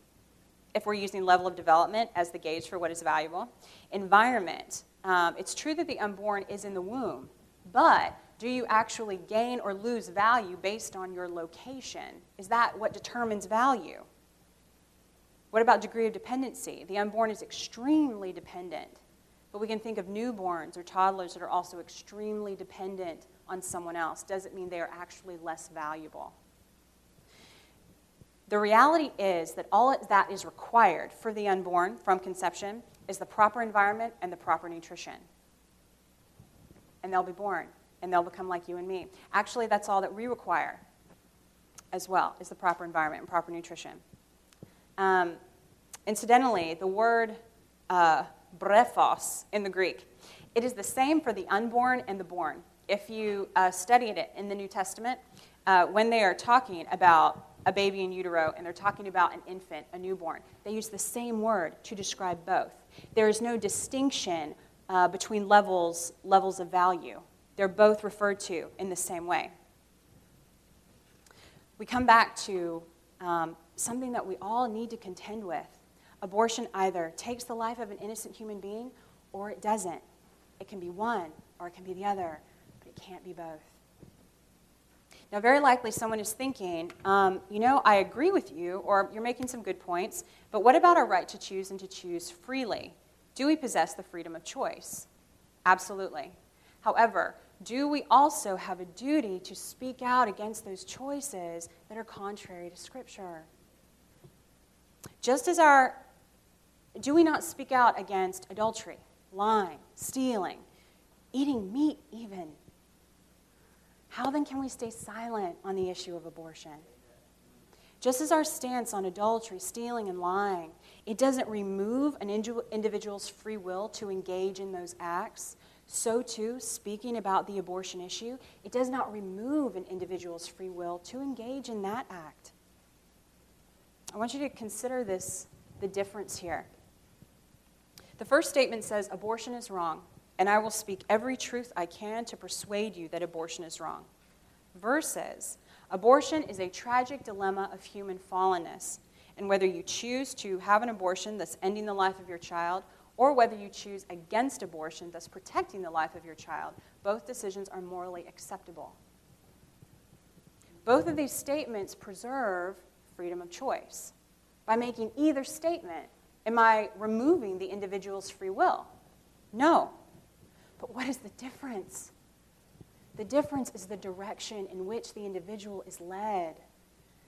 If we're using level of development as the gauge for what is valuable. Environment. Um, it's true that the unborn is in the womb, but do you actually gain or lose value based on your location? Is that what determines value? What about degree of dependency? The unborn is extremely dependent but we can think of newborns or toddlers that are also extremely dependent on someone else. Doesn't mean they are actually less valuable. The reality is that all that is required for the unborn from conception is the proper environment and the proper nutrition. And they'll be born and they'll become like you and me. Actually, that's all that we require as well, is the proper environment and proper nutrition. Um, incidentally, the word uh, brephos in the Greek. It is the same for the unborn and the born. If you uh, studied it in the New Testament, uh, when they are talking about a baby in utero and they're talking about an infant, a newborn, they use the same word to describe both. There is no distinction uh, between levels, levels of value. They're both referred to in the same way. We come back to um, something that we all need to contend with Abortion either takes the life of an innocent human being or it doesn't. It can be one or it can be the other, but it can't be both. Now, very likely someone is thinking, um, you know, I agree with you, or you're making some good points, but what about our right to choose and to choose freely? Do we possess the freedom of choice? Absolutely. However, do we also have a duty to speak out against those choices that are contrary to Scripture? Just as our do we not speak out against adultery, lying, stealing, eating meat, even? How then can we stay silent on the issue of abortion? Just as our stance on adultery, stealing, and lying, it doesn't remove an individual's free will to engage in those acts, so too, speaking about the abortion issue, it does not remove an individual's free will to engage in that act. I want you to consider this the difference here. The first statement says, Abortion is wrong, and I will speak every truth I can to persuade you that abortion is wrong. Versus, Abortion is a tragic dilemma of human fallenness, and whether you choose to have an abortion thus ending the life of your child, or whether you choose against abortion thus protecting the life of your child, both decisions are morally acceptable. Both of these statements preserve freedom of choice. By making either statement, Am I removing the individual's free will? No. But what is the difference? The difference is the direction in which the individual is led.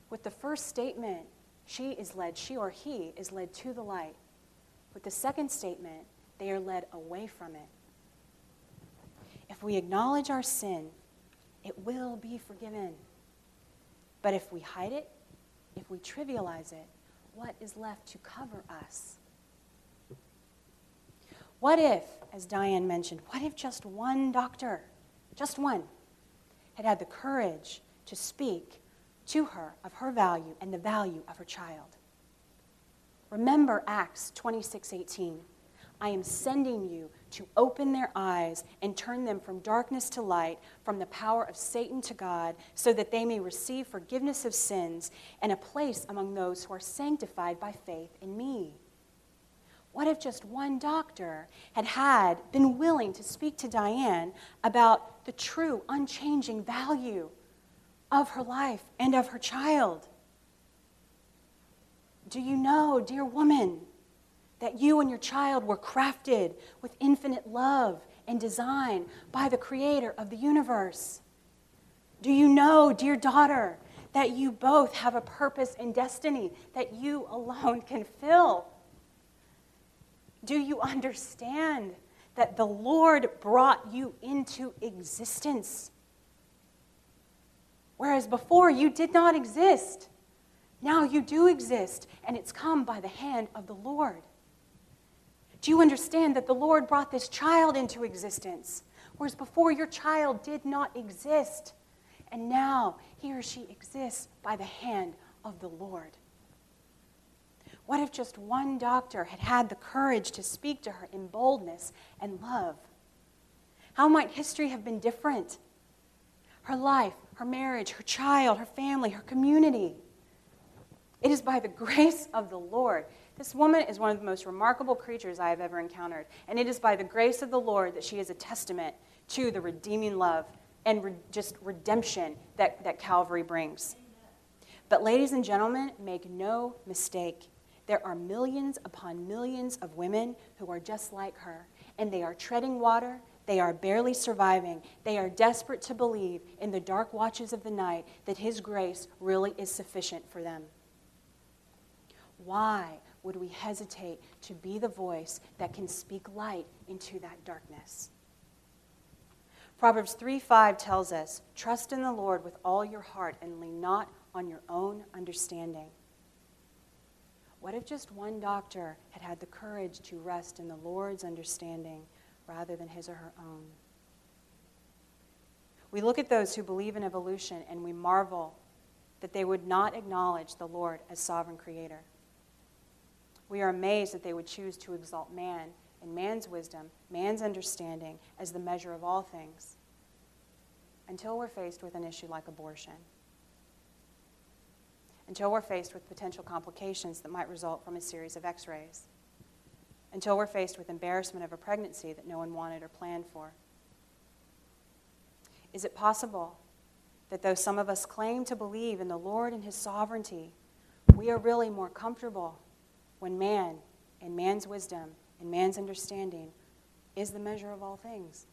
With the first statement, she is led, she or he is led to the light. With the second statement, they are led away from it. If we acknowledge our sin, it will be forgiven. But if we hide it, if we trivialize it, what is left to cover us? What if, as Dianne mentioned, what if just one doctor, just one, had had the courage to speak to her of her value and the value of her child? Remember Acts 26:18. I am sending you to open their eyes and turn them from darkness to light, from the power of Satan to God, so that they may receive forgiveness of sins and a place among those who are sanctified by faith in me. What if just one doctor had had been willing to speak to Dianne about the true, unchanging value of her life and of her child? Do you know, dear woman, that you and your child were crafted with infinite love and design by the creator of the universe? Do you know, dear daughter, that you both have a purpose and destiny that you alone can fill? Do you understand that the Lord brought you into existence? Whereas before you did not exist. Now you do exist, and it's come by the hand of the Lord. Do you understand that the Lord brought this child into existence? Whereas before your child did not exist. And now he or she exists by the hand of the Lord. What if just one doctor had had the courage to speak to her in boldness and love? How might history have been different? Her life, her marriage, her child, her family, her community. It is by the grace of the Lord. This woman is one of the most remarkable creatures I have ever encountered. And it is by the grace of the Lord that she is a testament to the redeeming love and re- just redemption that, that Calvary brings. But, ladies and gentlemen, make no mistake. There are millions upon millions of women who are just like her, and they are treading water. They are barely surviving. They are desperate to believe in the dark watches of the night that His grace really is sufficient for them. Why would we hesitate to be the voice that can speak light into that darkness? Proverbs 3 5 tells us, Trust in the Lord with all your heart and lean not on your own understanding. What if just one doctor had had the courage to rest in the Lord's understanding rather than his or her own? We look at those who believe in evolution and we marvel that they would not acknowledge the Lord as sovereign creator. We are amazed that they would choose to exalt man and man's wisdom, man's understanding, as the measure of all things, until we're faced with an issue like abortion until we're faced with potential complications that might result from a series of x rays, until we're faced with embarrassment of a pregnancy that no one wanted or planned for. Is it possible that though some of us claim to believe in the Lord and His sovereignty, we are really more comfortable when man and man's wisdom and man's understanding is the measure of all things?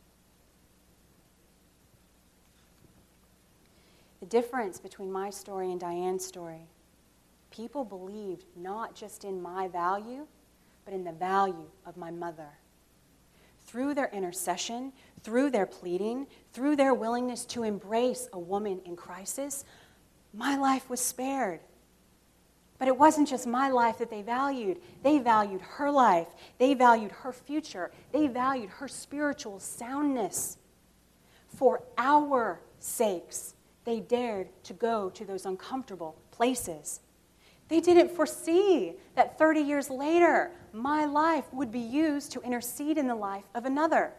The difference between my story and Dianne's story people believed not just in my value, but in the value of my mother. Through their intercession, through their pleading, through their willingness to embrace a woman in crisis, my life was spared. But it wasn't just my life that they valued. They valued her life. They valued her future. They valued her spiritual soundness. For our sakes, they dared to go to those uncomfortable places. They didn't foresee that 30 years later, my life would be used to intercede in the life of another.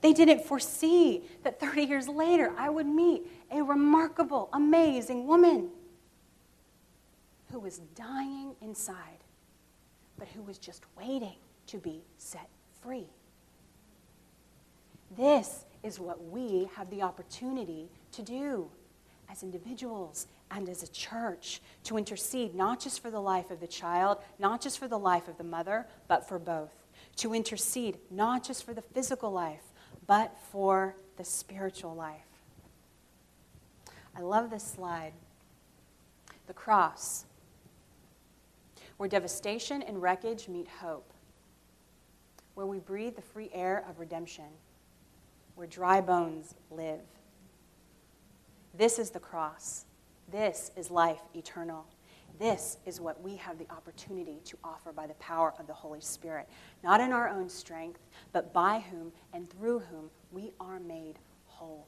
They didn't foresee that 30 years later, I would meet a remarkable, amazing woman who was dying inside, but who was just waiting to be set free. This is what we have the opportunity to do as individuals and as a church to intercede not just for the life of the child, not just for the life of the mother, but for both. To intercede not just for the physical life, but for the spiritual life. I love this slide. the cross, where devastation and wreckage meet hope, where we breathe the free air of redemption, where dry bones live. This is the cross. This is life eternal. This is what we have the opportunity to offer by the power of the Holy Spirit, not in our own strength, but by whom and through whom we are made whole.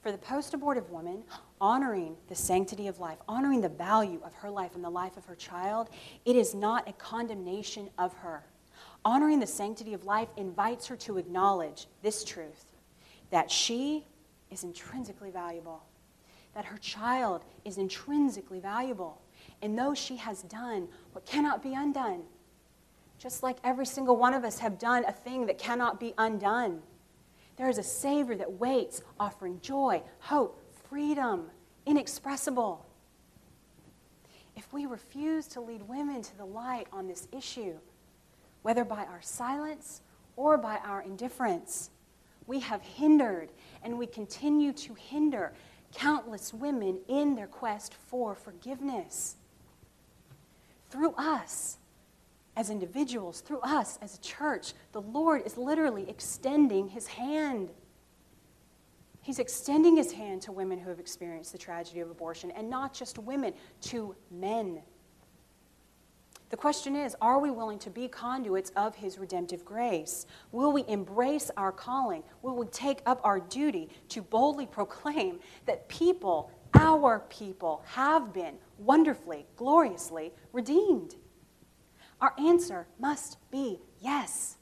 For the post abortive woman, honoring the sanctity of life, honoring the value of her life and the life of her child, it is not a condemnation of her. Honoring the sanctity of life invites her to acknowledge this truth that she is intrinsically valuable, that her child is intrinsically valuable. And though she has done what cannot be undone, just like every single one of us have done a thing that cannot be undone, there is a Savior that waits, offering joy, hope, freedom, inexpressible. If we refuse to lead women to the light on this issue, whether by our silence or by our indifference, we have hindered and we continue to hinder countless women in their quest for forgiveness. Through us, as individuals, through us as a church, the Lord is literally extending his hand. He's extending his hand to women who have experienced the tragedy of abortion, and not just women, to men. The question is are we willing to be conduits of his redemptive grace? Will we embrace our calling? Will we take up our duty to boldly proclaim that people, our people, have been wonderfully, gloriously redeemed? Our answer must be yes.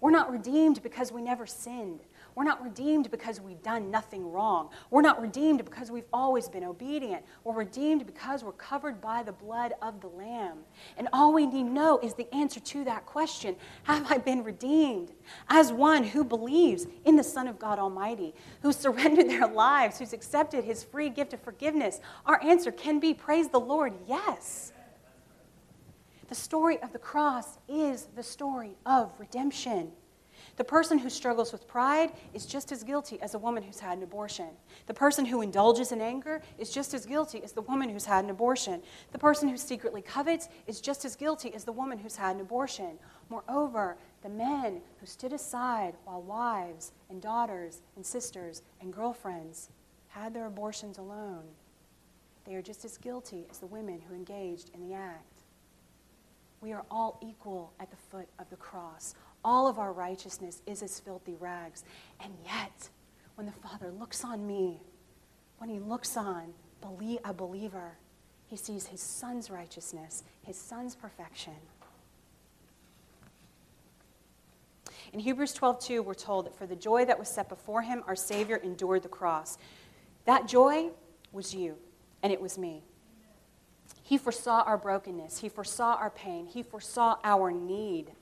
We're not redeemed because we never sinned. We're not redeemed because we've done nothing wrong. We're not redeemed because we've always been obedient. We're redeemed because we're covered by the blood of the Lamb. And all we need to know is the answer to that question Have I been redeemed? As one who believes in the Son of God Almighty, who surrendered their lives, who's accepted his free gift of forgiveness, our answer can be Praise the Lord, yes. The story of the cross is the story of redemption. The person who struggles with pride is just as guilty as a woman who's had an abortion. The person who indulges in anger is just as guilty as the woman who's had an abortion. The person who secretly covets is just as guilty as the woman who's had an abortion. Moreover, the men who stood aside while wives and daughters and sisters and girlfriends had their abortions alone, they are just as guilty as the women who engaged in the act. We are all equal at the foot of the cross. All of our righteousness is as filthy rags. And yet, when the Father looks on me, when he looks on a believer, he sees his son's righteousness, his son's perfection. In Hebrews 12:2, we're told that for the joy that was set before him, our Savior endured the cross. That joy was you, and it was me. He foresaw our brokenness. He foresaw our pain. He foresaw our need.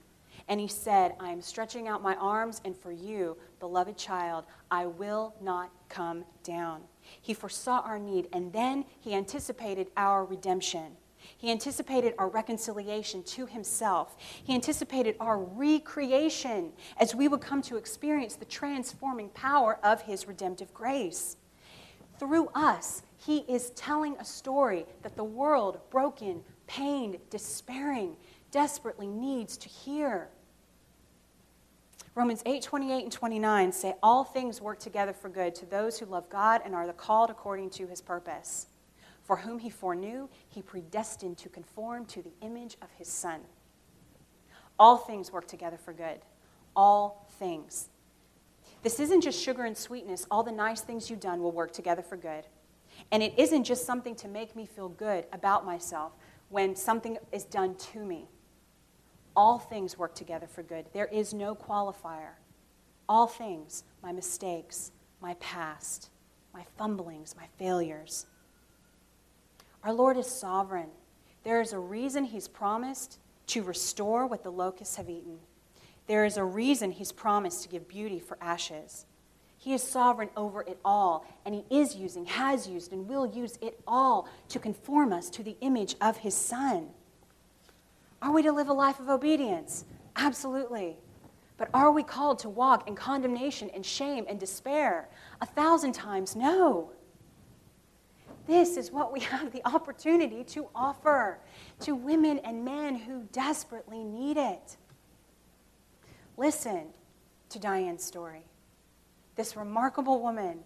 And he said, I am stretching out my arms, and for you, beloved child, I will not come down. He foresaw our need, and then he anticipated our redemption. He anticipated our reconciliation to himself. He anticipated our recreation as we would come to experience the transforming power of his redemptive grace. Through us, he is telling a story that the world, broken, pained, despairing, desperately needs to hear. Romans 8, 28 and 29 say, All things work together for good to those who love God and are the called according to his purpose. For whom he foreknew, he predestined to conform to the image of his Son. All things work together for good. All things. This isn't just sugar and sweetness. All the nice things you've done will work together for good. And it isn't just something to make me feel good about myself when something is done to me. All things work together for good. There is no qualifier. All things, my mistakes, my past, my fumblings, my failures. Our Lord is sovereign. There is a reason He's promised to restore what the locusts have eaten. There is a reason He's promised to give beauty for ashes. He is sovereign over it all, and He is using, has used, and will use it all to conform us to the image of His Son. Are we to live a life of obedience? Absolutely. But are we called to walk in condemnation and shame and despair? A thousand times no. This is what we have the opportunity to offer to women and men who desperately need it. Listen to Dianne's story. This remarkable woman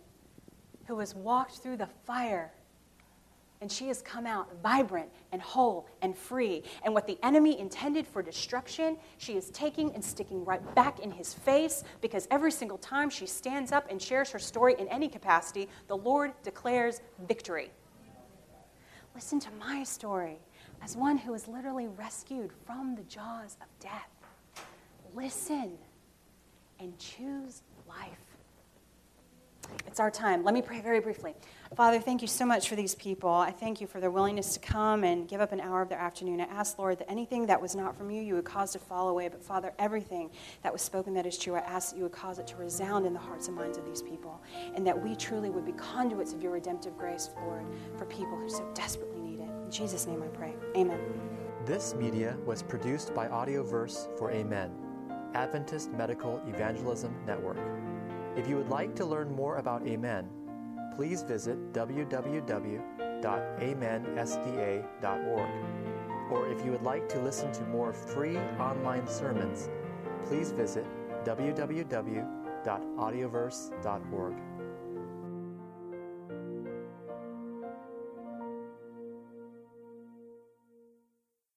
who has walked through the fire and she has come out vibrant and whole and free. And what the enemy intended for destruction, she is taking and sticking right back in his face because every single time she stands up and shares her story in any capacity, the Lord declares victory. Listen to my story as one who was literally rescued from the jaws of death. Listen and choose life. It's our time. Let me pray very briefly. Father, thank you so much for these people. I thank you for their willingness to come and give up an hour of their afternoon. I ask, Lord, that anything that was not from you, you would cause to fall away. But Father, everything that was spoken that is true, I ask that you would cause it to resound in the hearts and minds of these people. And that we truly would be conduits of your redemptive grace, Lord, for people who so desperately need it. In Jesus' name I pray. Amen. This media was produced by Audioverse for Amen, Adventist Medical Evangelism Network. If you would like to learn more about Amen, please visit www.amensda.org. Or if you would like to listen to more free online sermons, please visit www.audioverse.org.